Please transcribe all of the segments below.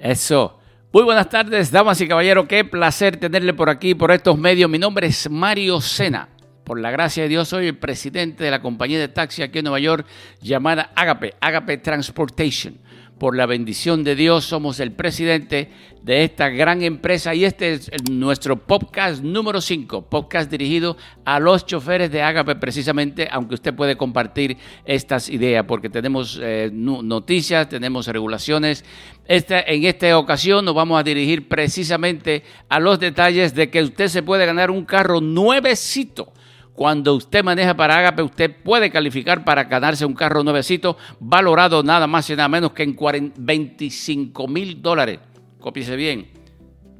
Eso. Muy buenas tardes, damas y caballeros. Qué placer tenerle por aquí, por estos medios. Mi nombre es Mario Sena. Por la gracia de Dios, soy el presidente de la compañía de taxi aquí en Nueva York llamada Agape, Agape Transportation por la bendición de Dios, somos el presidente de esta gran empresa y este es nuestro podcast número 5, podcast dirigido a los choferes de Agape precisamente, aunque usted puede compartir estas ideas porque tenemos eh, noticias, tenemos regulaciones. En esta ocasión nos vamos a dirigir precisamente a los detalles de que usted se puede ganar un carro nuevecito cuando usted maneja para Agape, usted puede calificar para ganarse un carro nuevecito valorado nada más y nada menos que en 25 mil dólares. Cópiese bien.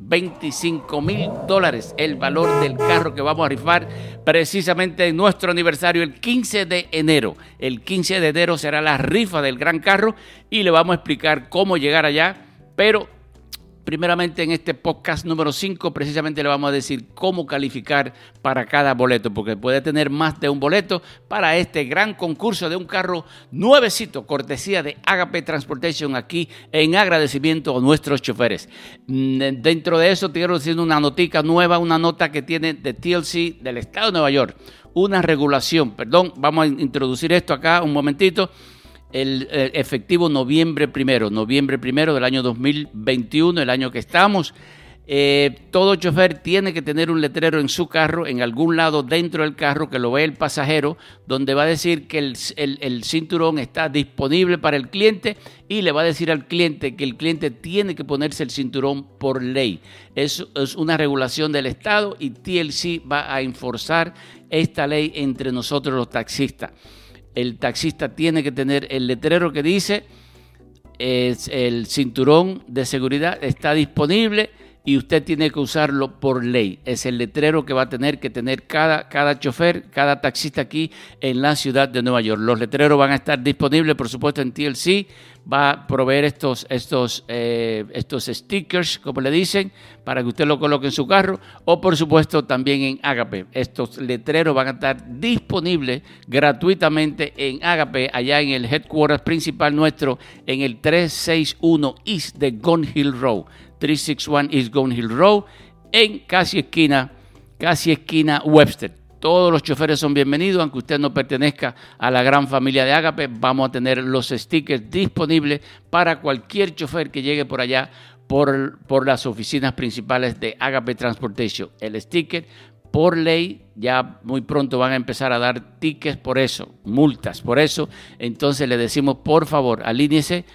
25 mil dólares el valor del carro que vamos a rifar precisamente en nuestro aniversario el 15 de enero. El 15 de enero será la rifa del gran carro y le vamos a explicar cómo llegar allá, pero primeramente en este podcast número 5 precisamente le vamos a decir cómo calificar para cada boleto, porque puede tener más de un boleto para este gran concurso de un carro nuevecito, cortesía de Agape Transportation aquí en agradecimiento a nuestros choferes. Mm, dentro de eso quiero decir una notica nueva, una nota que tiene de TLC del Estado de Nueva York, una regulación, perdón, vamos a introducir esto acá un momentito el, efectivo noviembre primero, noviembre primero del año 2021, el año que estamos. Eh, todo chofer tiene que tener un letrero en su carro, en algún lado dentro del carro, que lo ve el pasajero, donde va a decir que el, cinturón está disponible para el cliente y le va a decir al cliente que el cliente tiene que ponerse el cinturón por ley. Es una regulación del Estado y TLC va a enforzar esta ley entre nosotros los taxistas el taxista tiene que tener el letrero que dice es el cinturón de seguridad está disponible y usted tiene que usarlo por ley. Es el letrero que va a tener que tener cada, cada chofer, cada taxista aquí en la ciudad de Nueva York. Los letreros van a estar disponibles, por supuesto, en TLC. Va a proveer estos, estos, eh, estos stickers, como le dicen, para que usted lo coloque en su carro. O, por supuesto, también en Agape. Estos letreros van a estar disponibles gratuitamente en Agape, allá en el headquarters principal nuestro, en el 361 East de Gun Hill Road. 361 East Gone Hill Road, en casi esquina, casi esquina Webster. Todos los choferes son bienvenidos, aunque usted no pertenezca a la gran familia de Agape, vamos a tener los stickers disponibles para cualquier chofer que llegue por allá por, por las oficinas principales de Agape Transportation. El sticker por ley ya muy pronto van a empezar a dar tickets por eso, multas por eso. Entonces le decimos, por favor, alíñese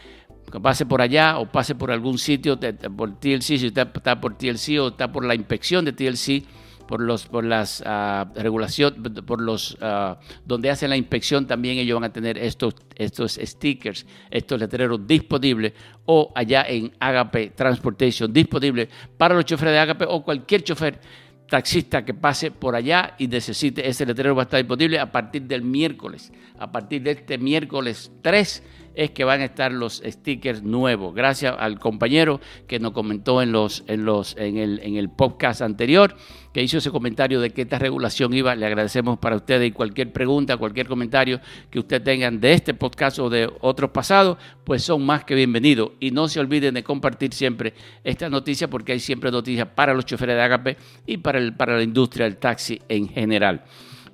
pase por allá o pase por algún sitio por TLC, si usted está por TLC o está por la inspección de TLC, por los por las uh, regulaciones, por los ah, donde hacen la inspección también ellos van a tener estos estos stickers, estos letreros disponibles o allá en Agape Transportation disponibles para los choferes de Agape o cualquier chofer taxista que pase por allá y necesite ese letrero va a estar disponible a partir del miércoles, a partir de este miércoles 3 es que van a estar los stickers nuevos. Gracias al compañero que nos comentó en, los, en, los, en, el, en el podcast anterior, que hizo ese comentario de que esta regulación iba. Le agradecemos para ustedes y cualquier pregunta, cualquier comentario que ustedes tengan de este podcast o de otros pasados, pues son más que bienvenidos. Y no se olviden de compartir siempre esta noticia porque hay siempre noticias para los choferes de Agape y para, el, para la industria del taxi en general.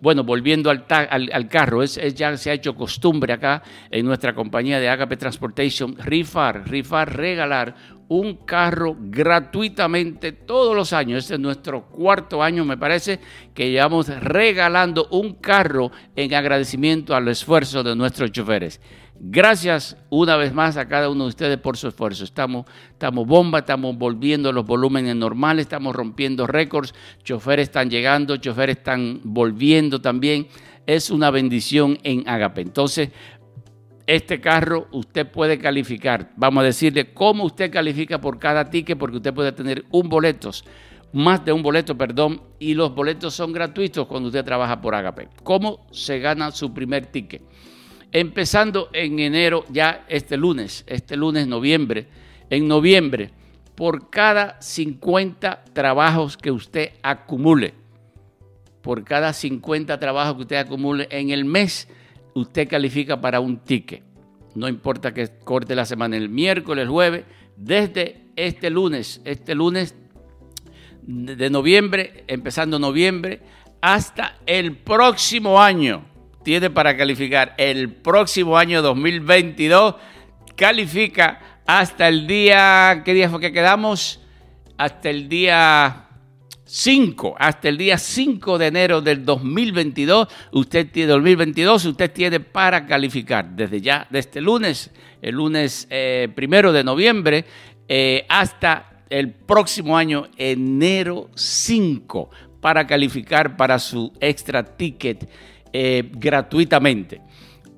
Bueno, volviendo al, al, carro, es, ya se ha hecho costumbre acá en nuestra compañía de Agape Transportation rifar, rifar, regalar un carro gratuitamente todos los años. Este es nuestro cuarto año, me parece, que llevamos regalando un carro en agradecimiento al esfuerzo de nuestros choferes. Gracias una vez más a cada uno de ustedes por su esfuerzo. Estamos, estamos bomba, estamos volviendo los volúmenes normales, estamos rompiendo récords, choferes están llegando, choferes están volviendo también. Es una bendición en Agape. Entonces, este carro usted puede calificar. Vamos a decirle cómo usted califica por cada ticket, porque usted puede tener un boleto, más de un boleto, perdón, y los boletos son gratuitos cuando usted trabaja por Agape. ¿Cómo se gana su primer ticket? empezando en enero, ya este lunes, este lunes noviembre, en noviembre, por cada 50 trabajos que usted acumule, por cada 50 trabajos que usted acumule en el mes, usted califica para un ticket. No importa que corte la semana el miércoles, el jueves, desde este lunes, este lunes de noviembre, empezando noviembre, hasta el próximo año. Tiene para calificar el próximo año 2022. Califica hasta el día, ¿qué día fue que quedamos? Hasta el día 5, hasta el día 5 de enero del 2022, usted tiene 2022, usted tiene para calificar desde ya, desde este lunes, el lunes eh, primero de noviembre, eh, hasta el próximo año, enero 5, para calificar para su extra ticket eh, gratuitamente.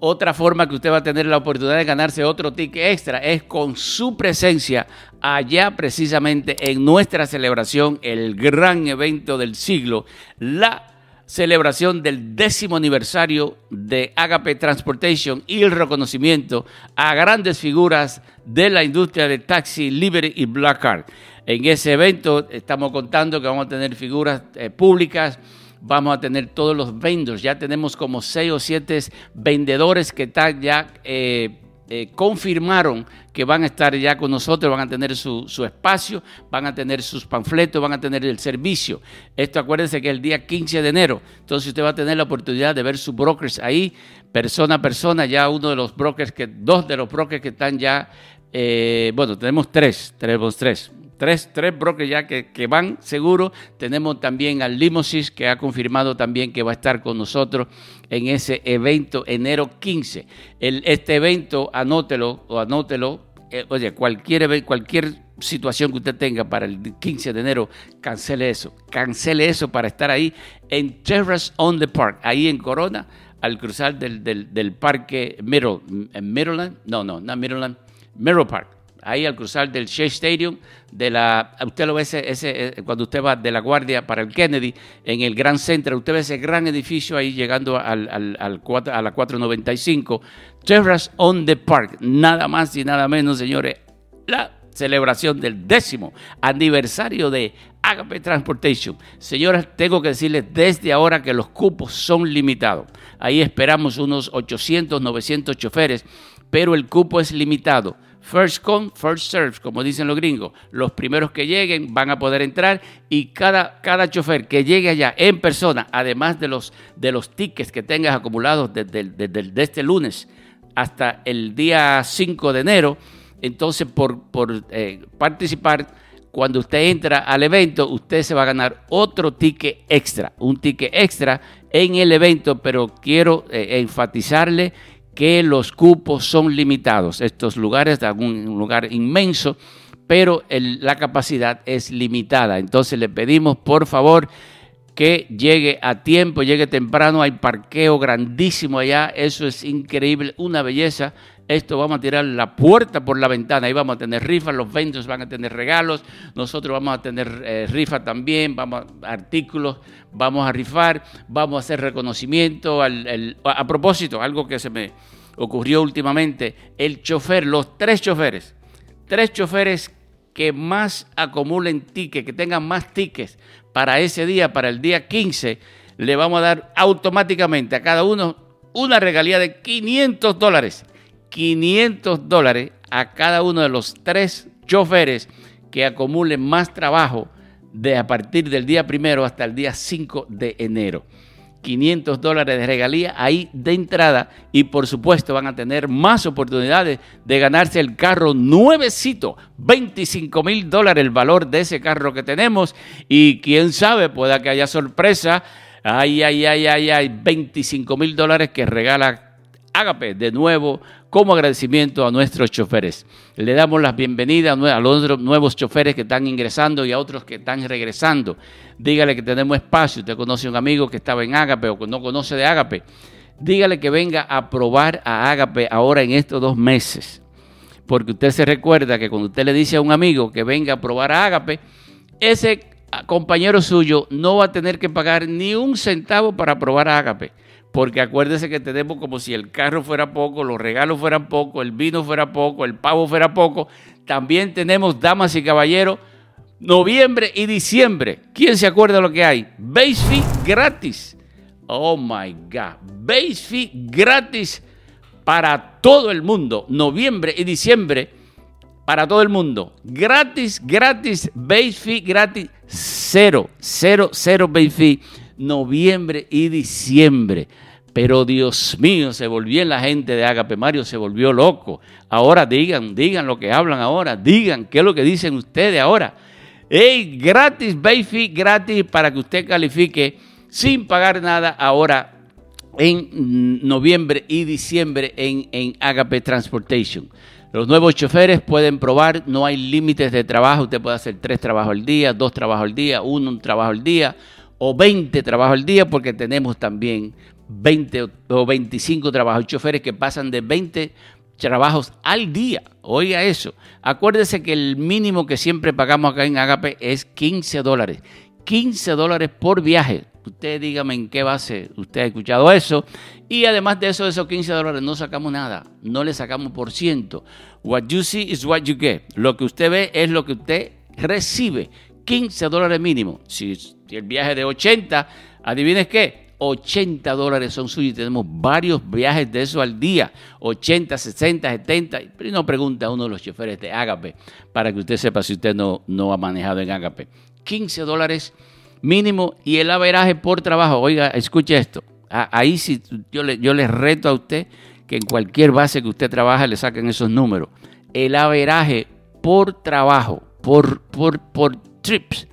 Otra forma que usted va a tener la oportunidad de ganarse otro ticket extra es con su presencia allá precisamente en nuestra celebración, el gran evento del siglo, la celebración del décimo aniversario de Agape Transportation y el reconocimiento a grandes figuras de la industria del taxi, Liberty y Black Card. En ese evento estamos contando que vamos a tener figuras eh, públicas, vamos a tener todos los vendors. Ya tenemos como seis o siete vendedores que están ya eh, eh, confirmaron que van a estar ya con nosotros, van a tener su, espacio, van a tener sus panfletos, van a tener el servicio. Esto acuérdense que es el día 15 de enero, entonces usted va a tener la oportunidad de ver sus brokers ahí, persona a persona, ya uno de los brokers, que dos de los brokers que están ya, eh, bueno, tenemos tres, tenemos tres, tres, tres brokers ya que, van seguro. Tenemos también al Limosis que ha confirmado también que va a estar con nosotros en ese evento enero 15. El, este evento, anótelo o anótelo. Eh, oye, cualquier, cualquier situación que usted tenga para el 15 de enero, cancele eso. Cancele eso para estar ahí en Terrace on the Park, ahí en Corona, al cruzar del, del, parque Middle, Maryland. No, no, no Maryland. Mirror Park ahí al cruzar del Shea Stadium, de la, usted lo ve ese, eh, cuando usted va de la Guardia para el Kennedy, en el Gran Centro, usted ve ese gran edificio ahí llegando al, al, al a la 495, Terrace on the Park, nada más y nada menos, señores, la celebración del décimo aniversario de Agape Transportation. Señoras, tengo que decirles desde ahora que los cupos son limitados. Ahí esperamos unos 800, 900 choferes, pero el cupo es limitado. First come, first serve, como dicen los gringos. Los primeros que lleguen van a poder entrar y cada, cada chofer que llegue allá en persona, además de los, de los tickets que tengas acumulados desde, este lunes hasta el día 5 de enero, entonces por, por eh, participar, cuando usted entra al evento, usted se va a ganar otro ticket extra, un ticket extra en el evento, pero quiero eh, enfatizarle que los cupos son limitados. Estos lugares, un lugar inmenso, pero la capacidad es limitada. Entonces le pedimos, por favor, que llegue a tiempo, llegue temprano. Hay parqueo grandísimo allá. Eso es increíble, una belleza. Esto vamos a tirar la puerta por la ventana. Ahí vamos a tener rifas, los ventos van a tener regalos. Nosotros vamos a tener eh, rifas también, vamos a, artículos, vamos a rifar, vamos a hacer reconocimiento. a propósito, algo que se me ocurrió últimamente, el chofer, los tres choferes, tres choferes que más acumulen tickets, que tengan más tickets para ese día, para el día 15, le vamos a dar automáticamente a cada uno una regalía de 500 dólares. 500 dólares a cada uno de los tres choferes que acumulen más trabajo de a partir del día primero hasta el día 5 de enero. 500 dólares de regalía ahí de entrada y por supuesto van a tener más oportunidades de ganarse el carro nuevecito, 25 mil dólares el valor de ese carro que tenemos y quién sabe, pueda que haya sorpresa, ay, ay, ay, ay, ay, 25 mil dólares que regala Ágape de nuevo como agradecimiento a nuestros choferes. Le damos las bienvenidas a los nuevos choferes que están ingresando y a otros que están regresando. Dígale que tenemos espacio. Usted conoce a un amigo que estaba en Ágape o que no conoce de Ágape. Dígale que venga a probar a Ágape ahora en estos dos meses. Porque usted se recuerda que cuando usted le dice a un amigo que venga a probar a Ágape, ese compañero suyo no va a tener que pagar ni un centavo para probar a Ágape porque acuérdese que tenemos como si el carro fuera poco, los regalos fueran poco, el vino fuera poco, el pavo fuera poco. También tenemos, damas y caballeros, noviembre y diciembre. ¿Quién se acuerda de lo que hay? Base fee gratis. Oh my God. Base fee gratis para todo el mundo. Noviembre y diciembre para todo el mundo. Gratis, gratis, base fee gratis, cero, cero, cero base fee, noviembre y diciembre. Pero Dios mío, se volvió la gente de Agape Mario, se volvió loco. Ahora digan, digan lo que hablan ahora, digan qué es lo que dicen ustedes ahora. Hey, gratis, baby, gratis para que usted califique sin pagar nada ahora en noviembre y diciembre en, en Agape Transportation. Los nuevos choferes pueden probar, no hay límites de trabajo, usted puede hacer tres trabajos al día, dos trabajos al día, uno un trabajo al día o 20 trabajos al día porque tenemos también 20 o 25 trabajos, choferes que pasan de 20 trabajos al día. Oiga eso. Acuérdese que el mínimo que siempre pagamos acá en Agape es 15 dólares. 15 dólares por viaje. Usted dígame en qué base usted ha escuchado eso. Y además de eso, de esos 15 dólares no sacamos nada. No le sacamos por ciento. What you see is what you get. Lo que usted ve es lo que usted recibe. 15 dólares mínimo. Si, el viaje de 80, adivines qué, 80 dólares son suyos y tenemos varios viajes de eso al día, 80, 60, 70. Pero no pregunta a uno de los choferes de Agape para que usted sepa si usted no, no ha manejado en Agape. 15 dólares mínimo y el averaje por trabajo. Oiga, escuche esto. Ahí sí yo le, yo le reto a usted que en cualquier base que usted trabaje le saquen esos números. El averaje por trabajo, por, por, por trips,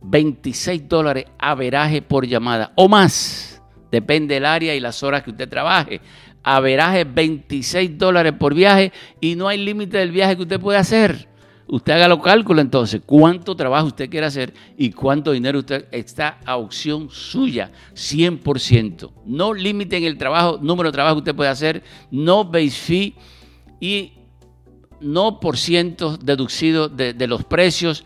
26 dólares averaje por llamada o más. Depende del área y las horas que usted trabaje. Averaje 26 dólares por viaje y no hay límite del viaje que usted puede hacer. Usted haga los cálculos entonces, cuánto trabajo usted quiere hacer y cuánto dinero usted está a opción suya, 100%. No límite en el trabajo, número de trabajo que usted puede hacer, no base fee y no por ciento deducido de, de los precios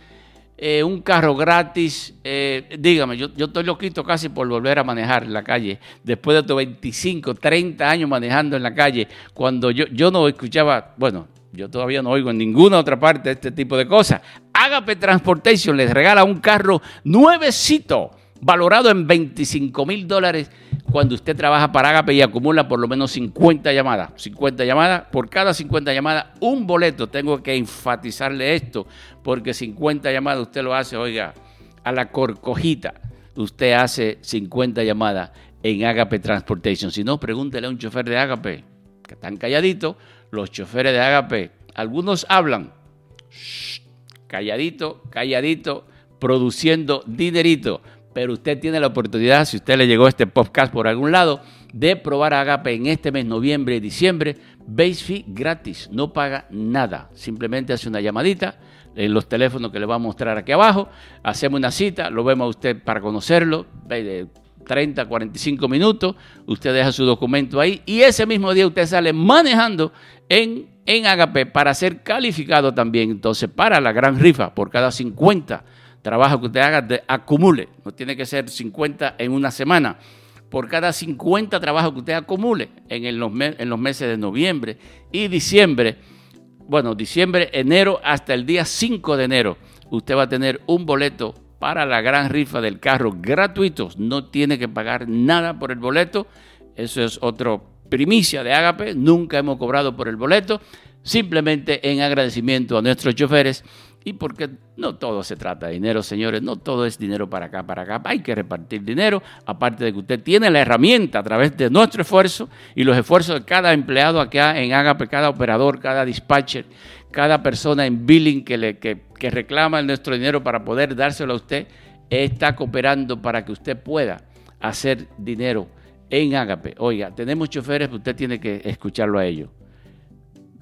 eh, un carro gratis, eh, dígame, yo, yo estoy loquito casi por volver a manejar en la calle, después de estos 25, 30 años manejando en la calle, cuando yo, yo no escuchaba, bueno, yo todavía no oigo en ninguna otra parte este tipo de cosas. Agape Transportation les regala un carro nuevecito valorado en 25 mil dólares cuando usted trabaja para Agape y acumula por lo menos 50 llamadas. 50 llamadas, por cada 50 llamadas, un boleto. Tengo que enfatizarle esto, porque 50 llamadas usted lo hace, oiga, a la corcojita. Usted hace 50 llamadas en Agape Transportation. Si no, pregúntele a un chofer de Agape, que están calladitos. Los choferes de Agape, algunos hablan, calladito, calladito, produciendo dinerito pero usted tiene la oportunidad, si usted le llegó este podcast por algún lado, de probar Agape en este mes, noviembre y diciembre, base fee gratis, no paga nada, simplemente hace una llamadita en los teléfonos que le va a mostrar aquí abajo, hacemos una cita, lo vemos a usted para conocerlo, 30, 45 minutos, usted deja su documento ahí y ese mismo día usted sale manejando en, en Agape para ser calificado también, entonces para la gran rifa por cada 50 trabajo que usted haga, acumule. No tiene que ser 50 en una semana. Por cada 50 trabajos que usted acumule en, los, meses de noviembre y diciembre, bueno, diciembre, enero hasta el día 5 de enero, usted va a tener un boleto para la gran rifa del carro gratuito. No tiene que pagar nada por el boleto. Eso es otro primicia de Ágape. Nunca hemos cobrado por el boleto. Simplemente en agradecimiento a nuestros choferes y porque no todo se trata de dinero, señores, no todo es dinero para acá, para acá. Hay que repartir dinero, aparte de que usted tiene la herramienta a través de nuestro esfuerzo y los esfuerzos de cada empleado acá en Agape, cada operador, cada dispatcher, cada persona en billing que, reclama nuestro dinero para poder dárselo a usted, está cooperando para que usted pueda hacer dinero en Agape. Oiga, tenemos choferes, usted tiene que escucharlo a ellos.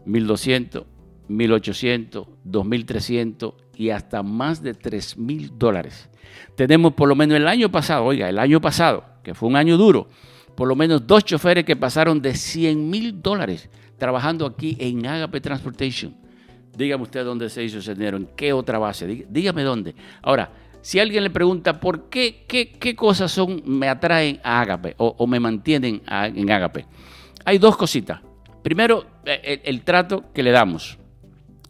1200, 1.800, 2.300 y hasta más de 3.000 dólares. Tenemos por lo menos el año pasado, oiga, el año pasado, que fue un año duro, por lo menos dos choferes que pasaron de 100 mil dólares trabajando aquí en Agape Transportation. Dígame usted dónde se hizo ese dinero, en qué otra base, dígame dónde. Ahora, si alguien le pregunta por qué, qué, cosas son, me atraen a Agape o, me mantienen en Agape, hay dos cositas. Primero, eh, el trato que le damos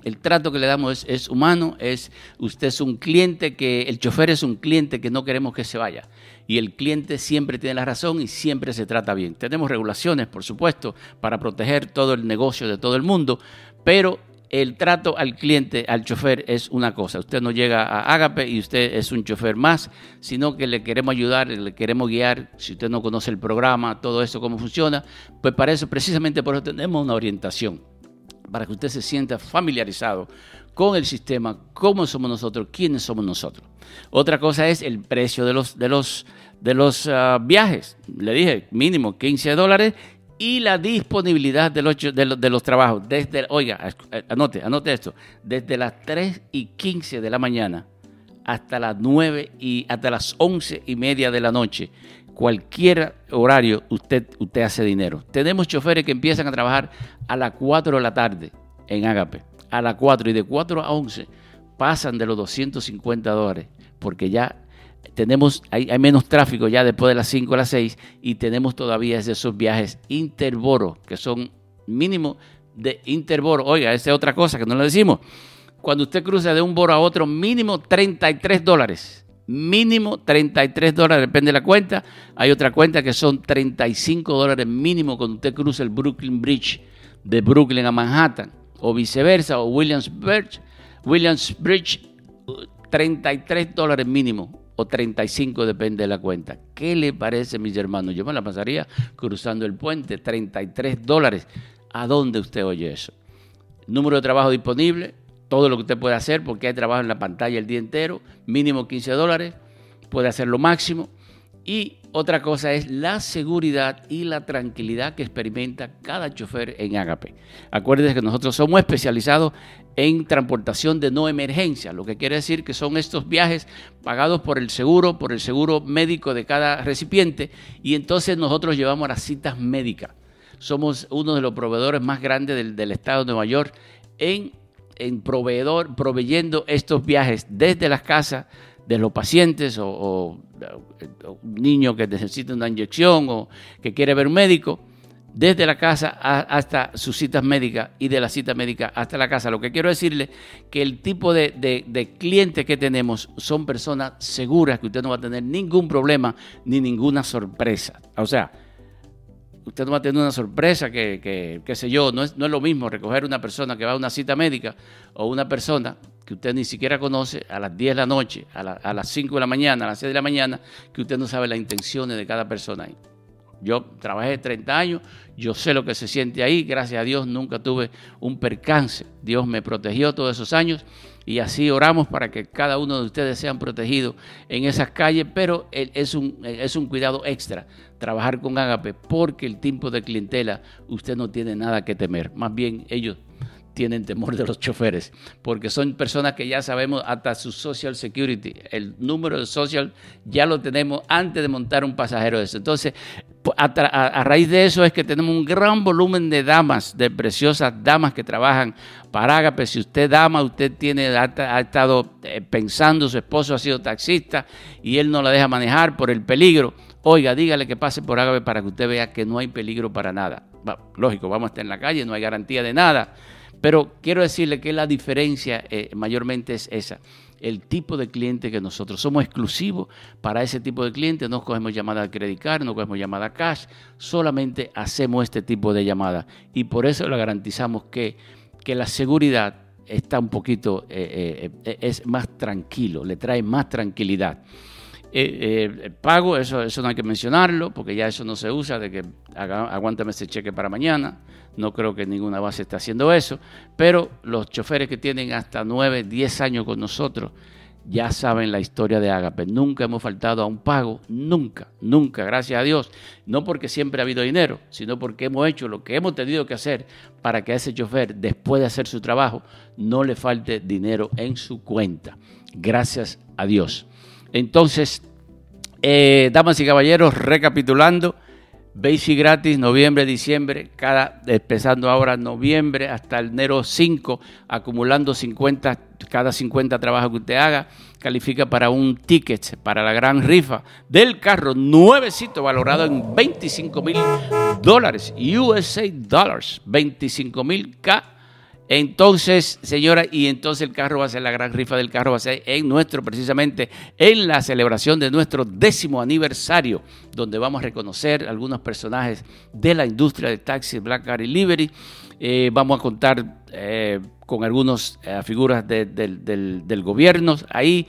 el trato que le damos es, humano, es usted es un cliente que, el chofer es un cliente que no queremos que se vaya. Y el cliente siempre tiene la razón y siempre se trata bien. Tenemos regulaciones, por supuesto, para proteger todo el negocio de todo el mundo, pero el trato al cliente, al chofer, es una cosa. Usted no llega a Ágape y usted es un chofer más, sino que le queremos ayudar, le queremos guiar. Si usted no conoce el programa, todo esto, cómo funciona, pues para eso, precisamente por eso tenemos una orientación, para que usted se sienta familiarizado con el sistema, cómo somos nosotros, quiénes somos nosotros. Otra cosa es el precio de los, de los, de los ah, viajes. Le dije, mínimo 15 dólares y la disponibilidad de los, de los, trabajos. Desde, oiga, anote, anote esto, desde las 3 y 15 de la mañana hasta las 9 y hasta las 11 y media de la noche. Cualquier horario usted, usted hace dinero. Tenemos choferes que empiezan a trabajar a las 4 de la tarde en Agape, a las 4 y de 4 a 11 pasan de los 250 dólares porque ya tenemos, hay, menos tráfico ya después de las 5 a las 6 y tenemos todavía esos viajes interboro, que son mínimo de interboro. Oiga, esa es otra cosa que no le decimos. Cuando usted cruza de un boro a otro, mínimo 33 dólares. Mínimo 33 dólares, depende de la cuenta. Hay otra cuenta que son 35 dólares mínimo cuando usted cruza el Brooklyn Bridge de Brooklyn a Manhattan o viceversa, o Williams Bridge, Williams Bridge 33 dólares mínimo o 35 depende de la cuenta. ¿Qué le parece, mis hermanos? Yo me la pasaría cruzando el puente, 33 dólares. ¿A dónde usted oye eso? Número de trabajo disponible, todo lo que usted puede hacer, porque hay trabajo en la pantalla el día entero, mínimo 15 dólares, puede hacer lo máximo. Y otra cosa es la seguridad y la tranquilidad que experimenta cada chofer en Agape. Acuérdense que nosotros somos especializados en transportación de no emergencia, lo que quiere decir que son estos viajes pagados por el seguro, por el seguro médico de cada recipiente, y entonces nosotros llevamos las citas médicas. Somos uno de los proveedores más grandes del, estado de Nueva York en, en proveedor, proveyendo estos viajes desde las casas de los pacientes o, o, un niño que necesita una inyección o que quiere ver un médico desde la casa hasta sus citas médicas y de la cita médica hasta la casa. Lo que quiero decirle que el tipo de, de, clientes que tenemos son personas seguras que usted no va a tener ningún problema ni ninguna sorpresa. O sea, usted no va a tener una sorpresa que, qué sé yo, no es, no es lo mismo recoger una persona que va a una cita médica o una persona que usted ni siquiera conoce a las 10 de la noche, a, a las 5 de la mañana, a las 6 de la mañana, que usted no sabe las intenciones de cada persona ahí. Yo trabajé 30 años, yo sé lo que se siente ahí, gracias a Dios nunca tuve un percance. Dios me protegió todos esos años y así oramos para que cada uno de ustedes sean protegidos en esas calles, pero es un, es un cuidado extra trabajar con Agape porque el tipo de clientela usted no tiene nada que temer, más bien ellos tienen temor de los choferes, porque son personas que ya sabemos hasta su social security, el número de social ya lo tenemos antes de montar un pasajero de eso. Entonces, a, raíz de eso es que tenemos un gran volumen de damas, de preciosas damas que trabajan para Agape. Si usted dama, usted tiene, ha, estado eh, pensando, su esposo ha sido taxista y él no la deja manejar por el peligro. Oiga, dígale que pase por Agape para que usted vea que no hay peligro para nada. lógico, vamos a estar en la calle, no hay garantía de nada pero quiero decirle que la diferencia eh, mayormente es esa, el tipo de cliente que nosotros somos exclusivos para ese tipo de cliente, no cogemos llamada a credit no cogemos llamada cash, solamente hacemos este tipo de llamada y por eso le garantizamos que, que la seguridad está un poquito, eh, eh, es más tranquilo, le trae más tranquilidad. El pago, eso, eso no hay que mencionarlo, porque ya eso no se usa, de que aguántame ese cheque para mañana. No creo que ninguna base esté haciendo eso, pero los choferes que tienen hasta 9, 10 años con nosotros ya saben la historia de Agape. Nunca hemos faltado a un pago, nunca, nunca, gracias a Dios. No porque siempre ha habido dinero, sino porque hemos hecho lo que hemos tenido que hacer para que a ese chofer, después de hacer su trabajo, no le falte dinero en su cuenta. Gracias a Dios. Entonces, eh, damas y caballeros, recapitulando, Basic gratis, noviembre, diciembre, cada, empezando ahora noviembre hasta enero 5, acumulando 50, cada 50 trabajos que usted haga, califica para un ticket para la gran rifa del carro nuevecito valorado en 25 mil dólares, USA dollars, 25 mil K entonces, señora, y entonces el carro va a ser la gran rifa del carro, va a ser en nuestro, precisamente en la celebración de nuestro décimo aniversario, donde vamos a reconocer algunos personajes de la industria de taxi, Black Car Delivery. Eh, vamos a contar eh, con algunas figuras del, gobierno ahí.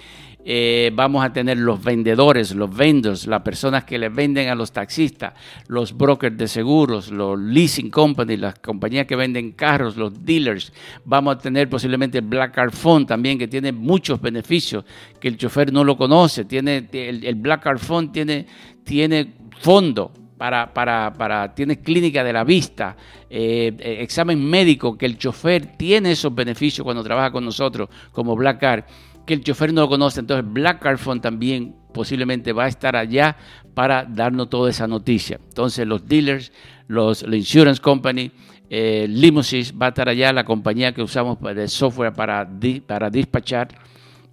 Vamos a tener los vendedores, los vendors, las personas que le venden a los taxistas, los brokers de seguros, los leasing companies, las compañías que venden carros, los dealers. Vamos a tener posiblemente el Black Card Fund también, que tiene muchos beneficios que el chofer no lo conoce. Tiene, el, Black Card Fund tiene, tiene fondo para, para, para, tiene clínica de la vista, eh, eh, examen médico, que el chofer tiene esos beneficios cuando trabaja con nosotros como Black Card, que el chofer no lo conoce. Entonces Black Card Fund también posiblemente va a estar allá para darnos toda esa noticia. Entonces los dealers, los, insurance company, eh, Limousines va a estar allá, la compañía que usamos de software para, para despachar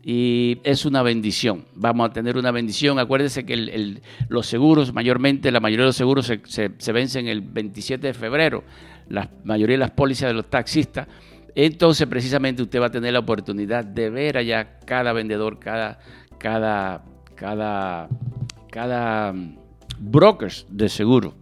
y es una bendición. Vamos a tener una bendición. Acuérdense que los seguros, mayormente, la mayoría de los seguros se, se, vencen el 27 de febrero, la mayoría de las pólizas de los taxistas. Entonces, precisamente, usted va a tener la oportunidad de ver allá cada vendedor, cada, cada, cada, cada mm, de seguro.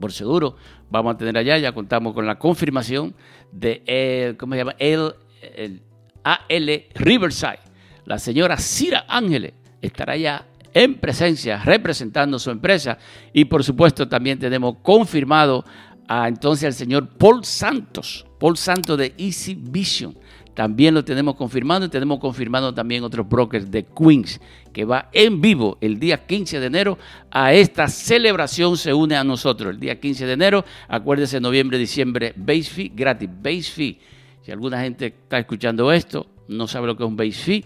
Por seguro, vamos a tener allá, ya contamos con la confirmación de, el, ¿cómo se llama? El, el AL Riverside la señora Cira Ángeles estará ya en presencia representando su empresa y por supuesto también tenemos confirmado a entonces al señor Paul Santos, Paul Santos de Easy Vision. También lo tenemos confirmado y tenemos confirmado también otros brokers de Queens que va en vivo el día 15 de enero a esta celebración se une a nosotros. El día 15 de enero, acuérdese, noviembre, diciembre, base fee gratis, base fee. Si alguna gente está escuchando esto, no sabe lo que es un base fee,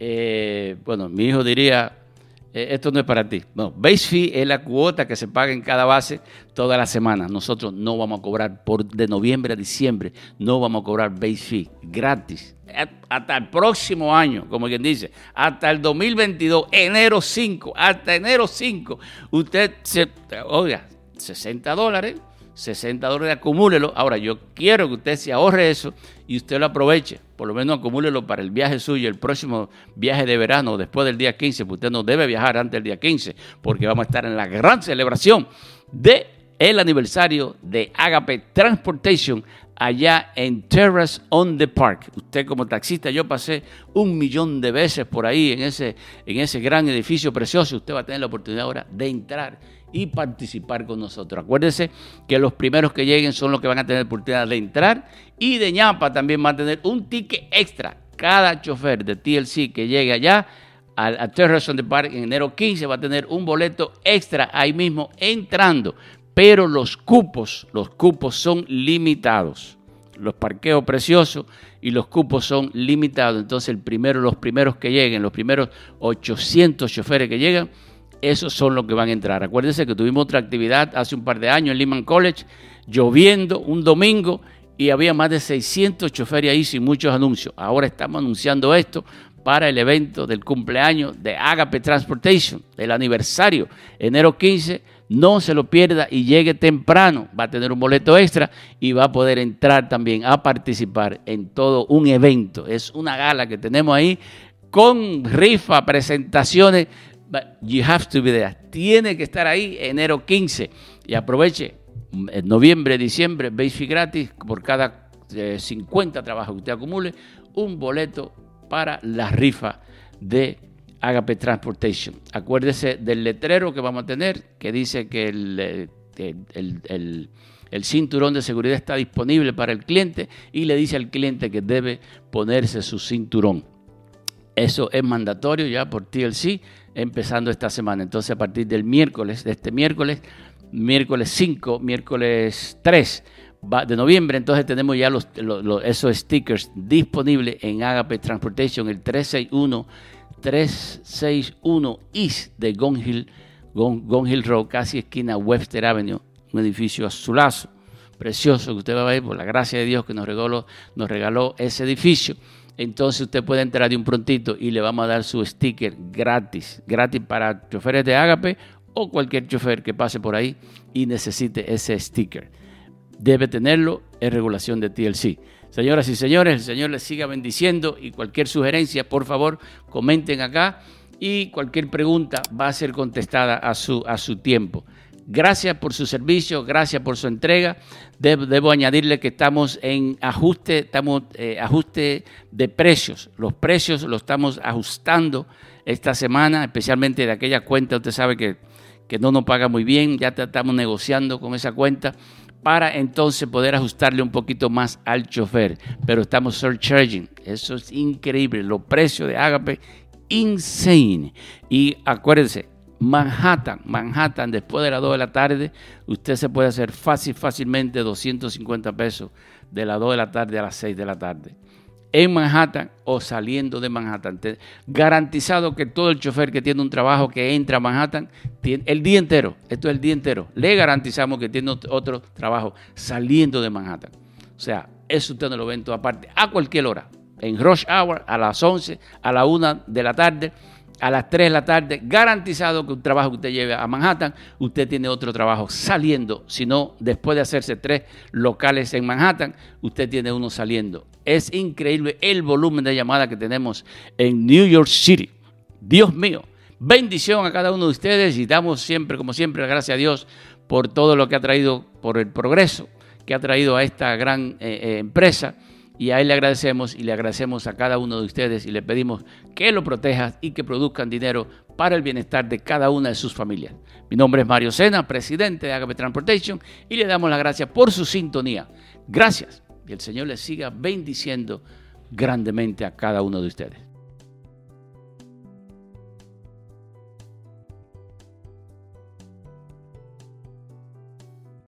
eh, bueno, mi hijo diría, eh, esto no es para ti. No, base fee es la cuota que se paga en cada base toda la semana. Nosotros no vamos a cobrar por de noviembre a diciembre, no vamos a cobrar base fee gratis. Hasta el próximo año, como quien dice, hasta el 2022, enero 5, hasta enero 5, usted se, oiga, 60 dólares 60 dólares, acumúlelo. Ahora, yo quiero que usted se ahorre eso y usted lo aproveche. Por lo menos acumúlelo para el viaje suyo, el próximo viaje de verano, después del día 15, porque usted no debe viajar antes del día 15, porque vamos a estar en la gran celebración de el aniversario de Agape Transportation allá en Terrace on the Park. Usted como taxista, yo pasé un millón de veces por ahí en ese, en ese gran edificio precioso. Usted va a tener la oportunidad ahora de entrar y participar con nosotros. Acuérdense que los primeros que lleguen son los que van a tener la oportunidad de entrar y de ñapa también va a tener un ticket extra. Cada chofer de TLC que llegue allá a, Terrace on the Park en enero 15 va a tener un boleto extra ahí mismo entrando. Pero los cupos, los cupos son limitados. Los parqueos preciosos y los cupos son limitados. Entonces los primeros que lleguen, los primeros 800 choferes que llegan, esos son los que van a entrar. Acuérdense que tuvimos otra actividad hace un par de años en Lehman College, lloviendo un domingo y había más de 600 choferes ahí sin muchos anuncios. Ahora estamos anunciando esto para el evento del cumpleaños de Agape Transportation, el aniversario, enero 15. No se lo pierda y llegue temprano. Va a tener un boleto extra y va a poder entrar también a participar en todo un evento. Es una gala que tenemos ahí con rifa, presentaciones you have to be there. Tiene que estar ahí enero 15 y aproveche en noviembre, diciembre, base gratis por cada 50 eh, trabajos que usted acumule, un boleto para la rifa de Agape Transportation. Acuérdese del letrero que vamos a tener que dice que el, eh, el cinturón de seguridad está disponible para el cliente y le dice al cliente que debe ponerse su cinturón. Eso es mandatorio ya por TLC empezando esta semana. Entonces a partir del miércoles, de este miércoles, miércoles 5, miércoles 3 de noviembre, entonces tenemos ya los, esos stickers disponibles en Agape Transportation, el 361 361 East de Gone Hill, Hill Road, casi esquina Webster Avenue, un edificio azulazo, precioso que usted va a ver por la gracia de Dios que nos regaló, ese edificio entonces usted puede entrar de un prontito y le vamos a dar su sticker gratis, gratis para choferes de Agape o cualquier chofer que pase por ahí y necesite ese sticker. Debe tenerlo en regulación de TLC. Señoras y señores, el Señor les siga bendiciendo y cualquier sugerencia, por favor, comenten acá y cualquier pregunta va a ser contestada a su, a su tiempo. Gracias por su servicio, gracias por su entrega. Debo, añadirle que estamos en ajuste, estamos eh, ajuste de precios. Los precios los estamos ajustando esta semana, especialmente de aquella cuenta, usted sabe que, que no nos paga muy bien, ya estamos negociando con esa cuenta para entonces poder ajustarle un poquito más al chofer. Pero estamos surcharging. Eso es increíble. Los precios de Agape, insane. Y acuérdense, Manhattan, Manhattan, después de las 2 de la tarde, usted se puede hacer fácil, fácilmente 250 pesos de las 2 de la tarde a las 6 de la tarde en Manhattan o saliendo de Manhattan. garantizado que todo el chofer que tiene un trabajo que entra a Manhattan, el día entero, esto es el día entero, le garantizamos que tiene otro trabajo saliendo de Manhattan. O sea, eso usted no lo ve en toda parte, a cualquier hora, en rush hour, a las 11, a la 1 de la tarde a las 3 de la tarde, garantizado que un trabajo que usted lleve a Manhattan, usted tiene otro trabajo saliendo, si no, después de hacerse tres locales en Manhattan, usted tiene uno saliendo. Es increíble el volumen de llamadas que tenemos en New York City. Dios mío, bendición a cada uno de ustedes y damos siempre, como siempre, gracias a Dios por todo lo que ha traído, por el progreso que ha traído a esta gran eh, eh, empresa y a Él le agradecemos y le agradecemos a cada uno de ustedes y le pedimos que lo proteja y que produzcan dinero para el bienestar de cada una de sus familias. Mi nombre es Mario Sena, presidente de Agape Transportation, y le damos las gracias por su sintonía. Gracias. Y el Señor les siga bendiciendo grandemente a cada uno de ustedes.